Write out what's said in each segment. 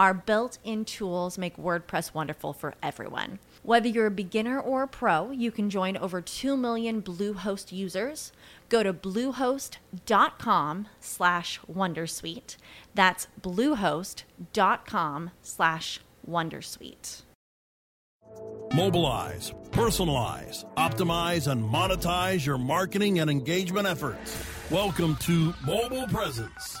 Our built in tools make WordPress wonderful for everyone. Whether you're a beginner or a pro, you can join over 2 million Bluehost users. Go to bluehost.com slash wondersuite. That's bluehost.com slash wondersuite. Mobilize, personalize, optimize, and monetize your marketing and engagement efforts. Welcome to Mobile Presence.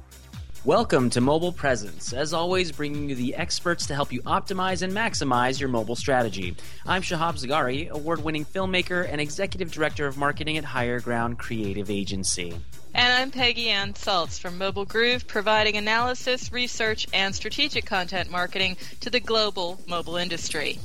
Welcome to Mobile Presence, as always, bringing you the experts to help you optimize and maximize your mobile strategy. I'm Shahab Zargari, award winning filmmaker and executive director of marketing at Higher Ground Creative Agency. And I'm Peggy Ann Salz from Mobile Groove, providing analysis, research, and strategic content marketing to the global mobile industry.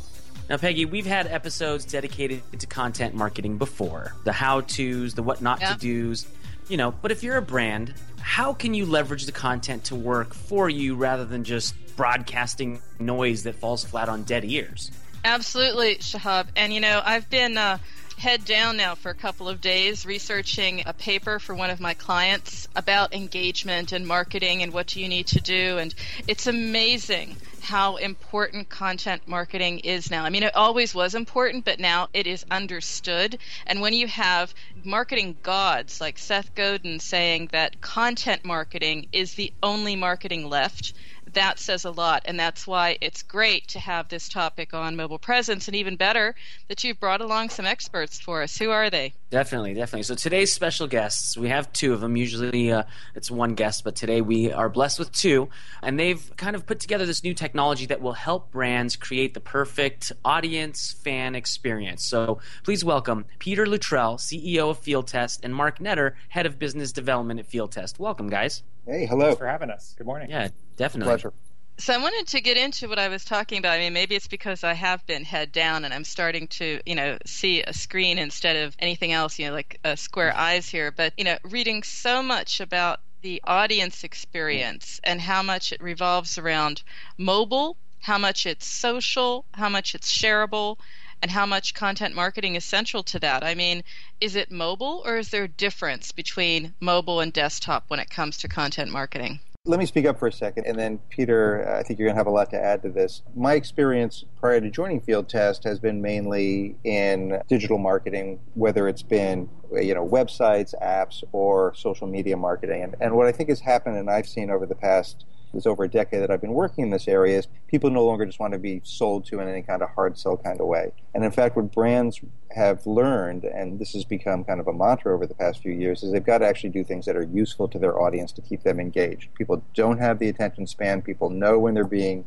Now, Peggy, we've had episodes dedicated to content marketing before the how to's, the what not to do's, you know, but if you're a brand, how can you leverage the content to work for you rather than just broadcasting noise that falls flat on dead ears? Absolutely, Shahab. And you know, I've been uh, head down now for a couple of days researching a paper for one of my clients about engagement and marketing and what do you need to do. And it's amazing how important content marketing is now. I mean, it always was important, but now it is understood. And when you have marketing gods like Seth Godin saying that content marketing is the only marketing left, that says a lot, and that's why it's great to have this topic on mobile presence, and even better that you've brought along some experts for us. Who are they? Definitely, definitely. So today's special guests, we have two of them. Usually uh, it's one guest, but today we are blessed with two. And they've kind of put together this new technology that will help brands create the perfect audience fan experience. So please welcome Peter Luttrell, CEO of Field Test, and Mark Netter, Head of Business Development at Field Test. Welcome, guys. Hey, hello. Thanks for having us. Good morning. Yeah, definitely. Pleasure. So I wanted to get into what I was talking about. I mean, maybe it's because I have been head down and I'm starting to, you know, see a screen instead of anything else, you know, like uh, square eyes here. But, you know, reading so much about the audience experience and how much it revolves around mobile, how much it's social, how much it's shareable, and how much content marketing is central to that. I mean, is it mobile or is there a difference between mobile and desktop when it comes to content marketing? Let me speak up for a second, and then Peter, I think you're going to have a lot to add to this. My experience prior to joining Field Test has been mainly in digital marketing, whether it's been you know websites, apps, or social media marketing. And, and what I think has happened, and I've seen over the past it's over a decade that I've been working in this area is people no longer just want to be sold to in any kind of hard sell kind of way. And in fact, what brands have learned, and this has become kind of a mantra over the past few years, is they've got to actually do things that are useful to their audience to keep them engaged. People don't have the attention span. People know when they're being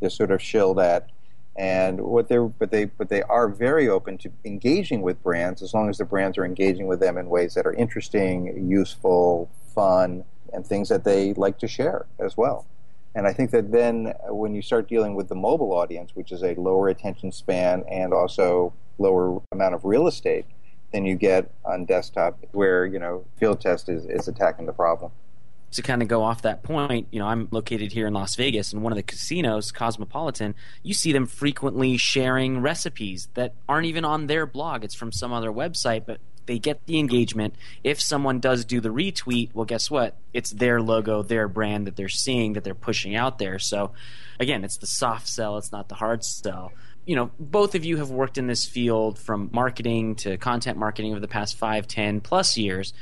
they're sort of shilled at. And what they're but they but they are very open to engaging with brands as long as the brands are engaging with them in ways that are interesting, useful, fun, and things that they like to share as well. And I think that then when you start dealing with the mobile audience, which is a lower attention span and also lower amount of real estate than you get on desktop, where you know field test is, is attacking the problem to kind of go off that point, you know, I'm located here in Las Vegas, and one of the casinos, Cosmopolitan, you see them frequently sharing recipes that aren't even on their blog. It's from some other website, but they get the engagement. If someone does do the retweet, well, guess what? It's their logo, their brand that they're seeing, that they're pushing out there. So, again, it's the soft sell, it's not the hard sell. You know, both of you have worked in this field from marketing to content marketing over the past five, ten plus years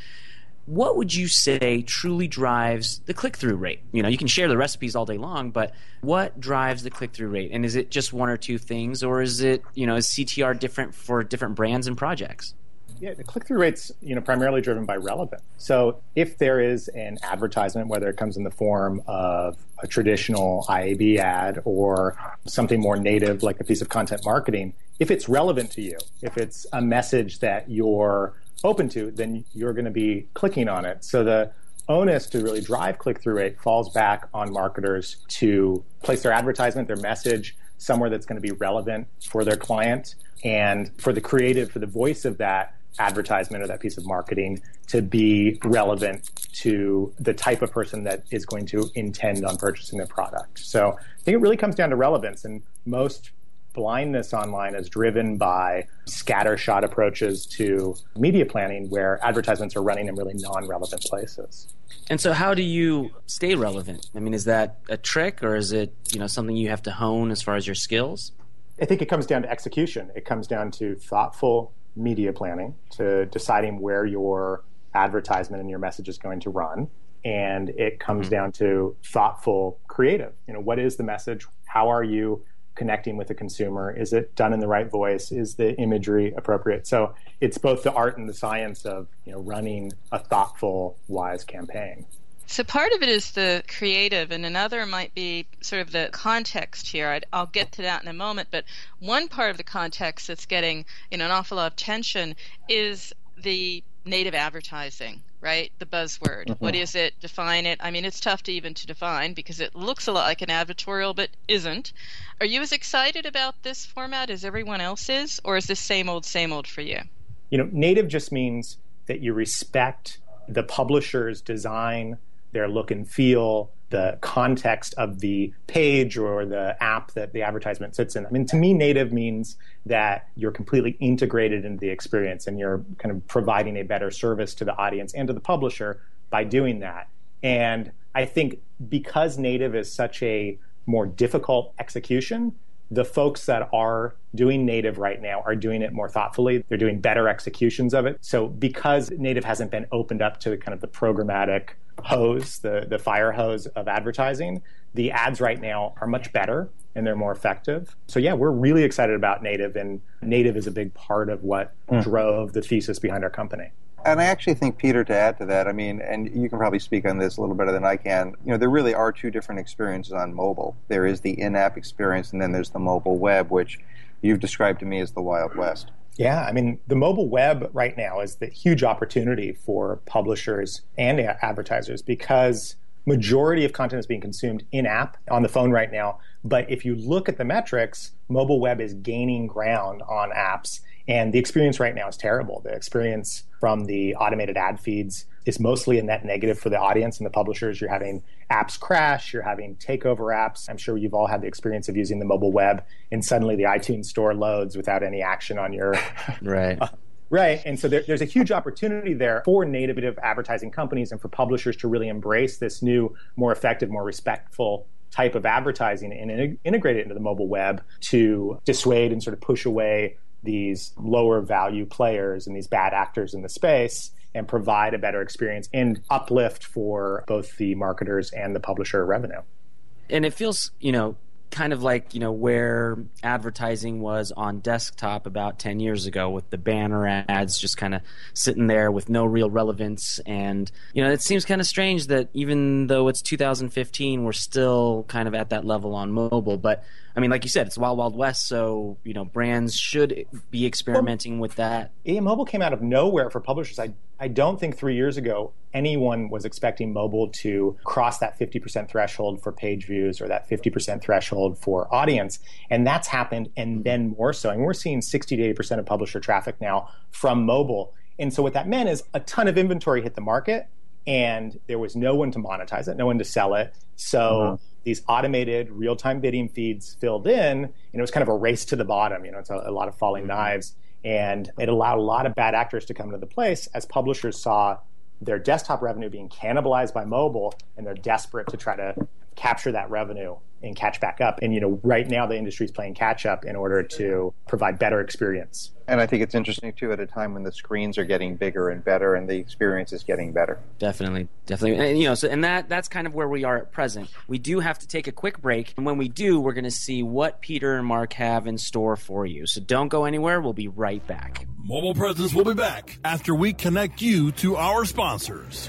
what would you say truly drives the click through rate? You know, you can share the recipes all day long, but what drives the click through rate? And is it just one or two things, or is it, you know, is CTR different for different brands and projects? Yeah, the click through rate's you know primarily driven by relevance. So if there is an advertisement, whether it comes in the form of a traditional IAB ad or something more native like a piece of content marketing, if it's relevant to you, if it's a message that you're open to, then you're going to be clicking on it. So the onus to really drive click through rate falls back on marketers to place their advertisement, their message somewhere that's going to be relevant for their client and for the creative, for the voice of that advertisement or that piece of marketing to be relevant to the type of person that is going to intend on purchasing the product. So I think it really comes down to relevance and most blindness online is driven by scattershot approaches to media planning where advertisements are running in really non-relevant places. And so how do you stay relevant? I mean, is that a trick or is it, you know, something you have to hone as far as your skills? I think it comes down to execution. It comes down to thoughtful media planning, to deciding where your advertisement and your message is going to run. And it comes mm-hmm. down to thoughtful creative. You know, what is the message? How are you connecting with the consumer? Is it done in the right voice? Is the imagery appropriate? So it's both the art and the science of you know running a thoughtful, wise campaign. So part of it is the creative, and another might be sort of the context here. i will get to that in a moment, but one part of the context that's getting you know an awful lot of tension is the native advertising right? The buzzword. Mm-hmm. What is it? Define it. I mean, it's tough to even to define because it looks a lot like an advertorial, but isn't. Are you as excited about this format as everyone else is, or is this same old, same old for you? You know, native just means that you respect the publisher's design, their look and feel, the context of the page or the app that the advertisement sits in. I mean, to me, native means that you're completely integrated into the experience and you're kind of providing a better service to the audience and to the publisher by doing that. And I think because native is such a more difficult execution, the folks that are doing native right now are doing it more thoughtfully. They're doing better executions of it. So because native hasn't been opened up to kind of the programmatic hose, the, the fire hose of advertising, the ads right now are much better and they're more effective. So yeah, we're really excited about native and native is a big part of what mm. drove the thesis behind our company. And I actually think, Peter, to add to that, I mean, and you can probably speak on this a little better than I can. You know, there really are two different experiences on mobile. There is the in-app experience, and then there's the mobile web, which you've described to me as the Wild West. Yeah, I mean, the mobile web right now is the huge opportunity for publishers and advertisers because majority of content is being consumed in app on the phone right now. But if you look at the metrics, mobile web is gaining ground on apps and the experience right now is terrible. The experience from the automated ad feeds is mostly a net negative for the audience and the publishers. You're having apps crash, you're having takeover apps. I'm sure you've all had the experience of using the mobile web and suddenly the iTunes store loads without any action on your. right. Uh, Right. And so there, there's a huge opportunity there for native advertising companies and for publishers to really embrace this new, more effective, more respectful type of advertising and integrate it into the mobile web to dissuade and sort of push away these lower value players and these bad actors in the space and provide a better experience and uplift for both the marketers and the publisher revenue. And it feels, you know, kind of like you know where advertising was on desktop about 10 years ago with the banner ads just kind of sitting there with no real relevance and you know it seems kind of strange that even though it's 2015 we're still kind of at that level on mobile but I mean, like you said, it's wild, wild west. So you know, brands should be experimenting well, with that. Yeah, mobile came out of nowhere for publishers. I I don't think three years ago anyone was expecting mobile to cross that 50% threshold for page views or that 50% threshold for audience, and that's happened, and then more so. And we're seeing 60 to 80% of publisher traffic now from mobile. And so what that meant is a ton of inventory hit the market and there was no one to monetize it, no one to sell it. So uh-huh. These automated real-time bidding feeds filled in, and it was kind of a race to the bottom. You know, it's a, a lot of falling mm-hmm. knives, and it allowed a lot of bad actors to come into the place as publishers saw their desktop revenue being cannibalized by mobile, and they're desperate to try to capture that revenue and catch back up. And you know, right now the industry is playing catch up in order to provide better experience. And I think it's interesting too at a time when the screens are getting bigger and better and the experience is getting better. Definitely, definitely. And, you know, so and that that's kind of where we are at present. We do have to take a quick break, and when we do, we're going to see what Peter and Mark have in store for you. So don't go anywhere. We'll be right back. Mobile Presence will be back after we connect you to our sponsors.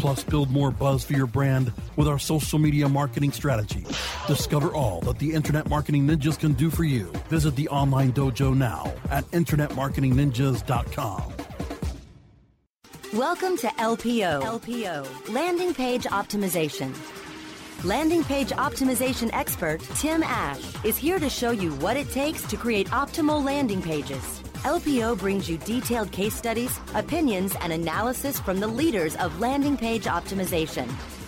Plus, build more buzz for your brand with our social media marketing strategy. Discover all that the Internet Marketing Ninjas can do for you. Visit the online dojo now at InternetMarketingNinjas.com. Welcome to LPO. LPO, Landing Page Optimization. Landing Page Optimization expert Tim Ash is here to show you what it takes to create optimal landing pages. LPO brings you detailed case studies, opinions, and analysis from the leaders of landing page optimization.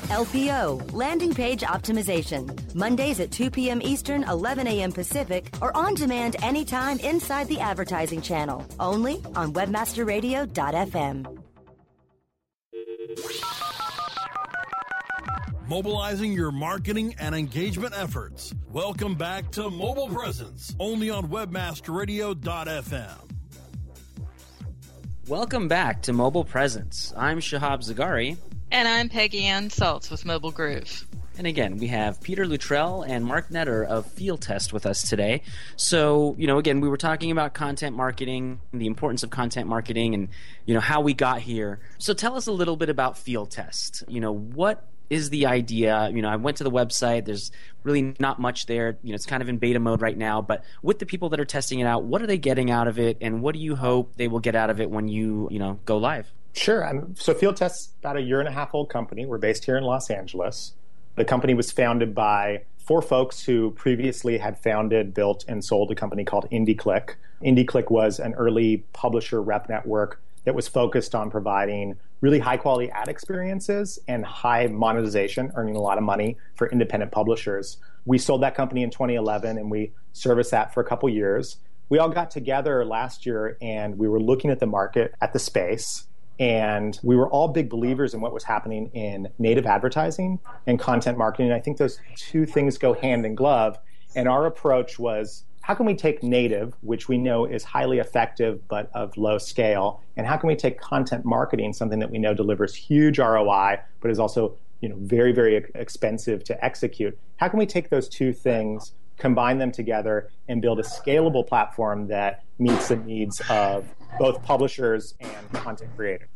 LPO, Landing Page Optimization. Mondays at 2 p.m. Eastern, 11 a.m. Pacific, or on demand anytime inside the advertising channel. Only on WebmasterRadio.fm. Mobilizing your marketing and engagement efforts. Welcome back to Mobile Presence, only on WebmasterRadio.fm. Welcome back to Mobile Presence. I'm Shahab Zargari. And I'm Peggy Ann Salz with Mobile Groove. And again, we have Peter Luttrell and Mark Netter of Field Test with us today. So, you know, again, we were talking about content marketing, the importance of content marketing, and, you know, how we got here. So tell us a little bit about Field Test. You know, what is the idea? You know, I went to the website. There's really not much there. You know, it's kind of in beta mode right now. But with the people that are testing it out, what are they getting out of it, and what do you hope they will get out of it when you, you know, go live? Sure. So Field Test's about a year and a half old company. We're based here in Los Angeles. The company was founded by four folks who previously had founded, built, and sold a company called IndieClick. IndieClick was an early publisher rep network that was focused on providing really high quality ad experiences and high monetization, earning a lot of money for independent publishers. We sold that company in 2011 and we serviced that for a couple years. We all got together last year and we were looking at the market, at the space, and we were all big believers in what was happening in native advertising and content marketing. I think those two things go hand in glove. And our approach was how can we take native, which we know is highly effective but of low scale, and how can we take content marketing, something that we know delivers huge ROI but is also you know very very expensive to execute? How can we take those two things, combine them together, and build a scalable platform that meets the needs of both publishers and content creators?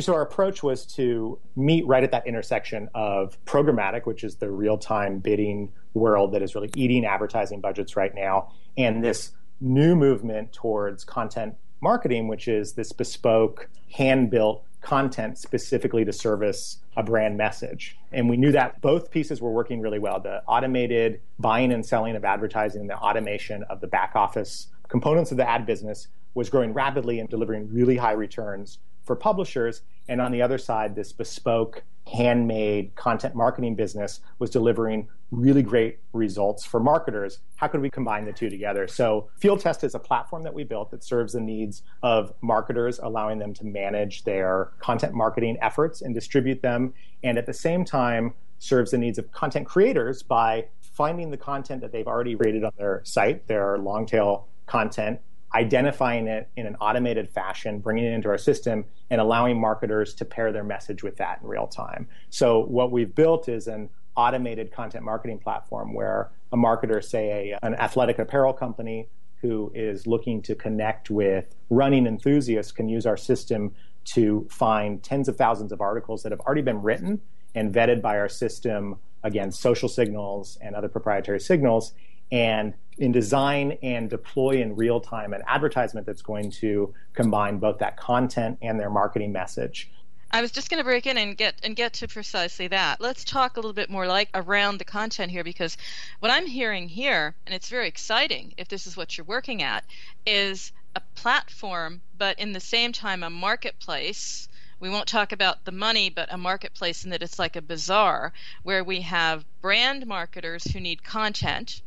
So our approach was to meet right at that intersection of programmatic, which is the real-time bidding world that is really eating advertising budgets right now, and this new movement towards content marketing, which is this bespoke, hand built content specifically to service a brand message. And we knew that both pieces were working really well the automated buying and selling of advertising, the automation of the back office components of the ad business was growing rapidly and delivering really high returns for publishers. And on the other side, this bespoke, handmade content marketing business was delivering really great results for marketers. How could we combine the two together? So, Field Test is a platform that we built that serves the needs of marketers, allowing them to manage their content marketing efforts and distribute them, and at the same time, serves the needs of content creators by finding the content that they've already rated on their site, their long tail content, identifying it in an automated fashion, bringing it into our system, and allowing marketers to pair their message with that in real time. So, what we've built is an automated content marketing platform where a marketer, say a, an athletic apparel company who is looking to connect with running enthusiasts, can use our system to find tens of thousands of articles that have already been written and vetted by our system against social signals and other proprietary signals and in design and deploy in real time an advertisement that's going to combine both that content and their marketing message. I was just going to break in and get and get to precisely that. Let's talk a little bit more like around the content here because what I'm hearing here and it's very exciting if this is what you're working at is a platform but in the same time a marketplace we won't talk about the money, but a marketplace in that it's like a bazaar where we have brand marketers who need content,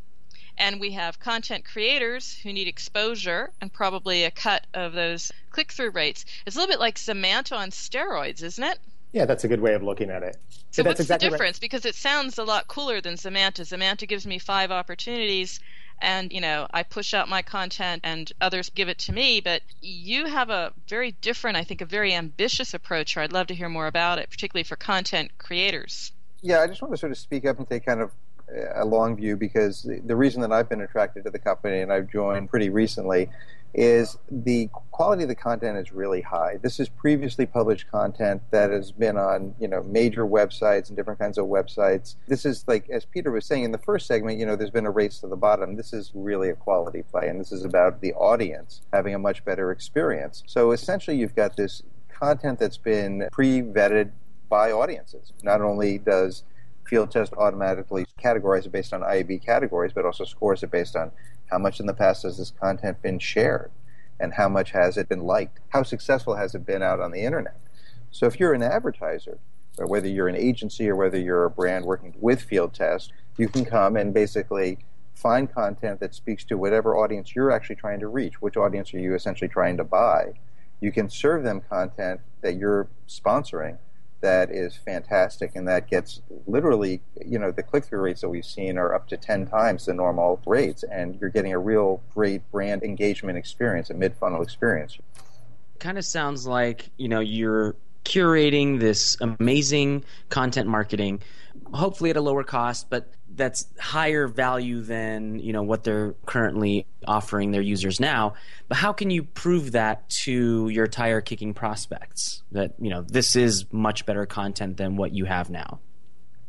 and we have content creators who need exposure and probably a cut of those click through rates. It's a little bit like Zemanta on steroids, isn't it? Yeah, that's a good way of looking at it. So yeah, what's exactly the difference? Right. Because it sounds a lot cooler than Zemanta. Zemanta gives me five opportunities and you know I push out my content and others give it to me but you have a very different I think a very ambitious approach here I'd love to hear more about it particularly for content creators yeah I just want to sort of speak up and say kind of a long view because the reason that I've been attracted to the company and I've joined pretty recently is the quality of the content is really high. This is previously published content that has been on, you know, major websites and different kinds of websites. This is like, as Peter was saying in the first segment, you know, there's been a race to the bottom. This is really a quality play, and this is about the audience having a much better experience. So essentially, you've got this content that's been pre-vetted by audiences. Not only does Field Test automatically categorizes it based on IAB categories, but also scores it based on how much in the past has this content been shared and how much has it been liked? How successful has it been out on the internet? So if you're an advertiser, or whether you're an agency or whether you're a brand working with Field Test, you can come and basically find content that speaks to whatever audience you're actually trying to reach. Which audience are you essentially trying to buy? You can serve them content that you're sponsoring that is fantastic and that gets literally you know the click-through rates that we've seen are up to 10 times the normal rates and you're getting a real great brand engagement experience a mid-funnel experience. Kind of sounds like you know you're curating this amazing content marketing hopefully at a lower cost but that's higher value than you know what they're currently offering their users now. But how can you prove that to your tire kicking prospects that you know this is much better content than what you have now?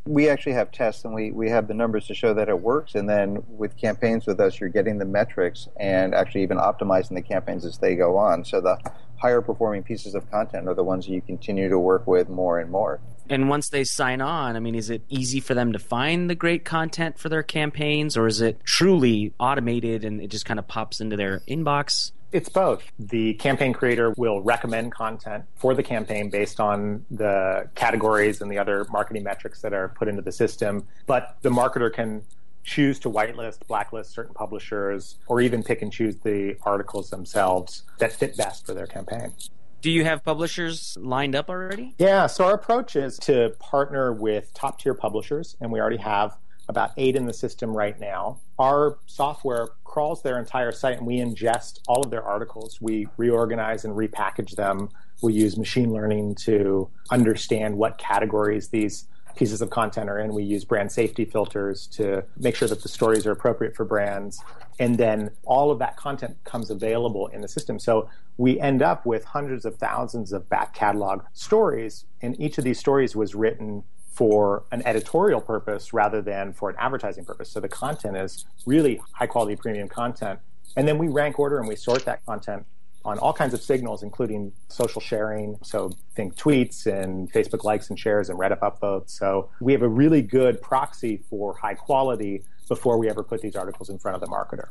We actually have tests and we, we have the numbers to show that it works. And then with campaigns with us, you're getting the metrics and actually even optimizing the campaigns as they go on. So the higher performing pieces of content are the ones that you continue to work with more and more. And once they sign on, I mean, is it easy for them to find the great content for their campaigns, or is it truly automated and it just kind of pops into their inbox? It's both. The campaign creator will recommend content for the campaign based on the categories and the other marketing metrics that are put into the system. But the marketer can choose to whitelist, blacklist certain publishers, or even pick and choose the articles themselves that fit best for their campaign. Do you have publishers lined up already? Yeah, so our approach is to partner with top tier publishers, and we already have about eight in the system right now. Our software crawls their entire site and we ingest all of their articles. We reorganize and repackage them. We use machine learning to understand what categories these pieces of content are in. We use brand safety filters to make sure that the stories are appropriate for brands. And then all of that content comes available in the system. So we end up with hundreds of thousands of back catalog stories. And each of these stories was written for an editorial purpose rather than for an advertising purpose. So the content is really high quality premium content. And then we rank order and we sort that content on all kinds of signals, including social sharing. So think tweets and Facebook likes and shares and Reddit upvotes. So we have a really good proxy for high quality before we ever put these articles in front of the marketer.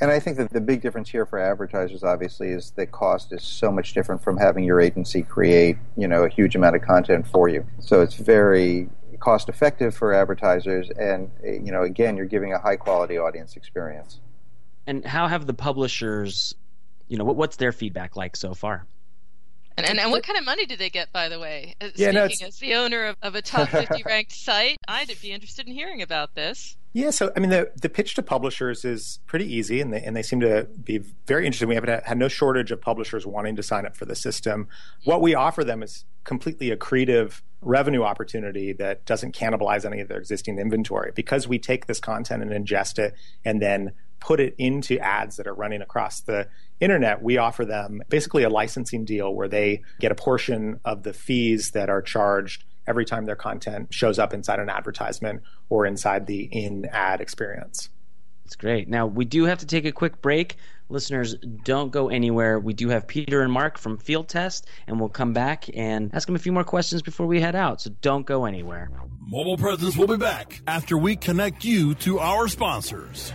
And I think that the big difference here for advertisers, obviously, is the cost is so much different from having your agency create, you know, a huge amount of content for you. So it's very cost effective for advertisers, and you know, again, you're giving a high quality audience experience. And how have the publishers, you know, what, what's their feedback like so far? And, and, and what kind of money do they get, by the way? Uh, Yeah, Speaking no, as the owner of, of a top 50 ranked site, I'd be interested in hearing about this. Yeah, so I mean, the the pitch to publishers is pretty easy, and they and they seem to be very interested. We haven't had, had no shortage of publishers wanting to sign up for the system. What we offer them is completely accretive revenue opportunity that doesn't cannibalize any of their existing inventory because we take this content and ingest it and then put it into ads that are running across the internet. We offer them basically a licensing deal where they get a portion of the fees that are charged every time their content shows up inside an advertisement or inside the in ad experience. That's great. Now, we do have to take a quick break. Listeners, don't go anywhere. We do have Peter and Mark from Field Test, and we'll come back and ask them a few more questions before we head out. So don't go anywhere. Mobile Presence will be back after we connect you to our sponsors.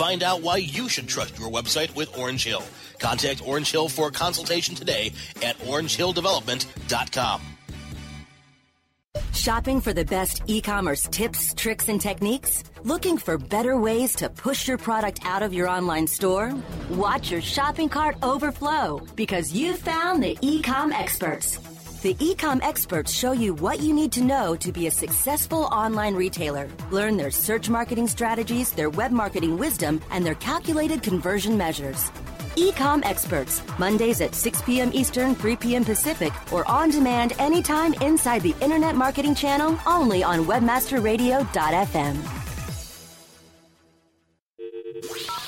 Find out why you should trust your website with Orange Hill. Contact Orange Hill for a consultation today at orangehilldevelopment.com. Shopping for the best e commerce tips, tricks, and techniques? Looking for better ways to push your product out of your online store? Watch your shopping cart overflow because you found the e com experts. The Ecom experts show you what you need to know to be a successful online retailer. Learn their search marketing strategies, their web marketing wisdom, and their calculated conversion measures. Ecom experts, Mondays at 6 p.m. Eastern, 3 p.m. Pacific, or on demand anytime inside the Internet Marketing Channel only on WebmasterRadio.fm.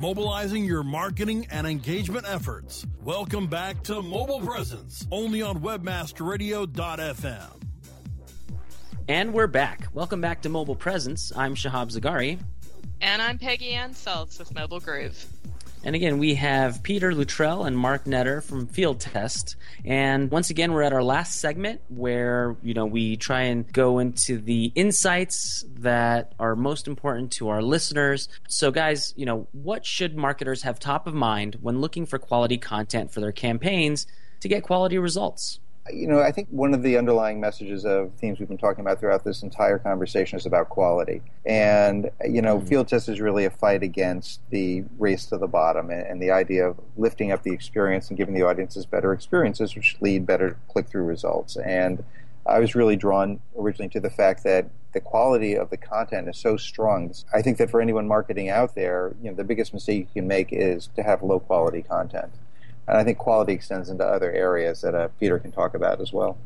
Mobilizing your marketing and engagement efforts. Welcome back to Mobile Presence, only on webmasterradio.fm. And we're back. Welcome back to Mobile Presence. I'm Shahab Zargari. And I'm Peggy Ann Salz with Mobile Groove. And again, we have Peter Luttrell and Mark Netter from Field Test. And once again, we're at our last segment where, you know, we try and go into the insights that are most important to our listeners. So guys, you know, what should marketers have top of mind when looking for quality content for their campaigns to get quality results? You know, I think one of the underlying messages of themes we've been talking about throughout this entire conversation is about quality. And, you know, mm-hmm. field test is really a fight against the race to the bottom and, and the idea of lifting up the experience and giving the audiences better experiences, which lead better click through results. And I was really drawn originally to the fact that the quality of the content is so strong. I think that for anyone marketing out there, you know, the biggest mistake you can make is to have low quality content. And I think quality extends into other areas that uh, Peter can talk about as well.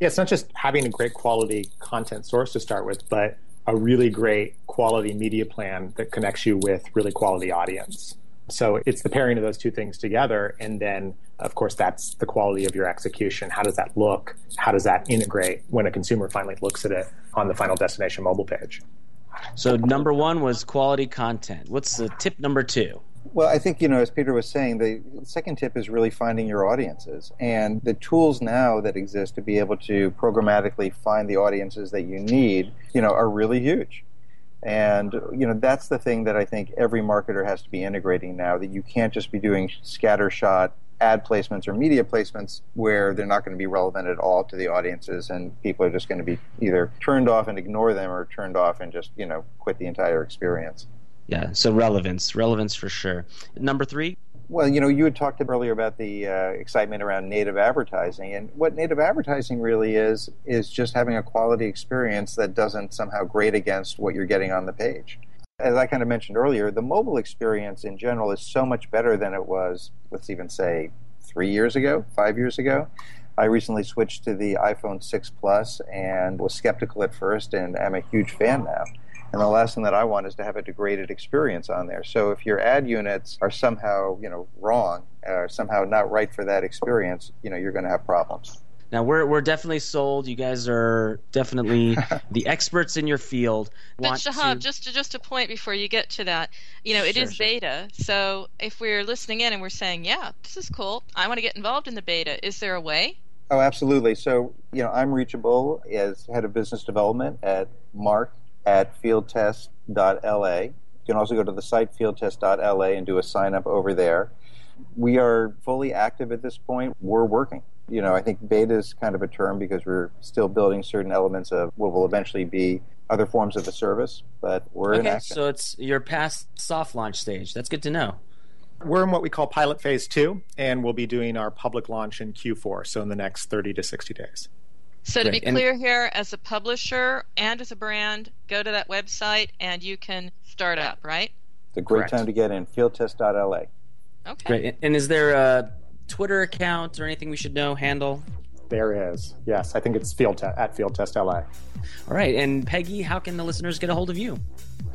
Yeah, it's not just having a great quality content source to start with, but a really great quality media plan that connects you with really quality audience. So it's the pairing of those two things together. And then, of course, that's the quality of your execution. How does that look? How does that integrate when a consumer finally looks at it on the final destination mobile page? So number one was quality content. What's the tip number two? Well, I think, you know, as Peter was saying, the second tip is really finding your audiences. And the tools now that exist to be able to programmatically find the audiences that you need, you know, are really huge. And, you know, that's the thing that I think every marketer has to be integrating now, that you can't just be doing scattershot ad placements or media placements where they're not going to be relevant at all to the audiences and people are just going to be either turned off and ignore them or turned off and just, you know, quit the entire experience. Yeah, so relevance, relevance for sure. Number three. Well, you know, you had talked earlier about the uh, excitement around native advertising, and what native advertising really is is just having a quality experience that doesn't somehow grade against what you're getting on the page. As I kind of mentioned earlier, the mobile experience in general is so much better than it was, let's even say, three years ago, five years ago. I recently switched to the iPhone 6 Plus and was skeptical at first, and I'm a huge fan now. And the last thing that I want is to have a degraded experience on there. So if your ad units are somehow, you know, wrong, or somehow not right for that experience, you know, you're going to have problems. Now we're we're definitely sold. You guys are definitely the experts in your field. But Shahab, to- just to, just a point before you get to that, you know, it is Sure, sure. beta. So if we're listening in and we're saying, "Yeah, this is cool. I want to get involved in the beta," is there a way? Oh, absolutely. So, you know, I'm reachable as head of business development at mark at fieldtest.la. You can also go to the site fieldtest.la and do a sign up over there. We are fully active at this point. We're working. You know, I think beta is kind of a term because we're still building certain elements of what will eventually be other forms of the service, but we're in okay, action. so it's you're past soft launch stage. That's good to know. We're in what we call pilot phase two, and we'll be doing our public launch in Q4, so in the next 30 to 60 days. So to Great. be And- clear here, as a publisher and as a brand, go to that website and you can start up, right? It's a great Correct. time to get in. Fieldtest.la. Okay. Great. And- And is there a Twitter account or anything we should know? Handle. There is. Yes, I think it's field te- at Field Test LA. All right. And Peggy, how can the listeners get a hold of you?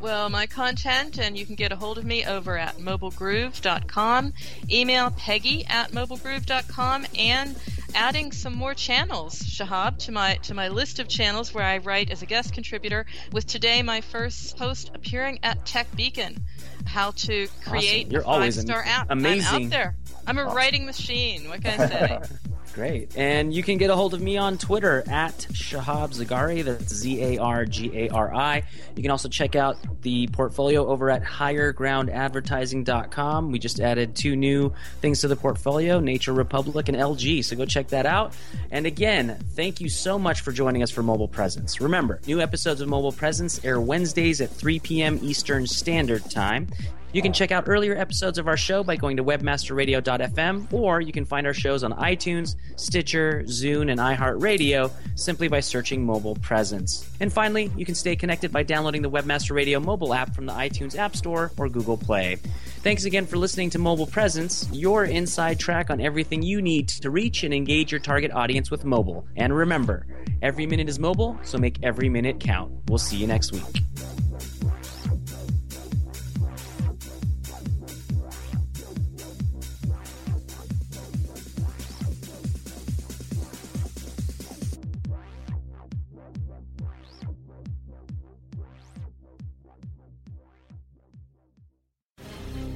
Well, my content, and you can get a hold of me over at mobilegroove.com. Email Peggy at mobilegroove.com and adding some more channels, Shahab, to my to my list of channels where I write as a guest contributor. With today my first post appearing at Tech Beacon, how to create You're a five star app. amazing. I'm out there. I'm a writing machine. What can I say? Great. And you can get a hold of me on Twitter at Shahab Zargari. That's Z A R G A R I. You can also check out the portfolio over at highergroundadvertising.com. We just added two new things to the portfolio Nature Republic and LG. So go check that out. And again, thank you so much for joining us for Mobile Presence. Remember, new episodes of Mobile Presence air Wednesdays at 3 p.m. Eastern Standard Time. You can check out earlier episodes of our show by going to webmasterradio.fm, or you can find our shows on iTunes, Stitcher, Zune, and iHeartRadio simply by searching Mobile Presence. And finally, you can stay connected by downloading the Webmaster Radio mobile app from the iTunes App Store or Google Play. Thanks again for listening to Mobile Presence, your inside track on everything you need to reach and engage your target audience with mobile. And remember, every minute is mobile, so make every minute count. We'll see you next week.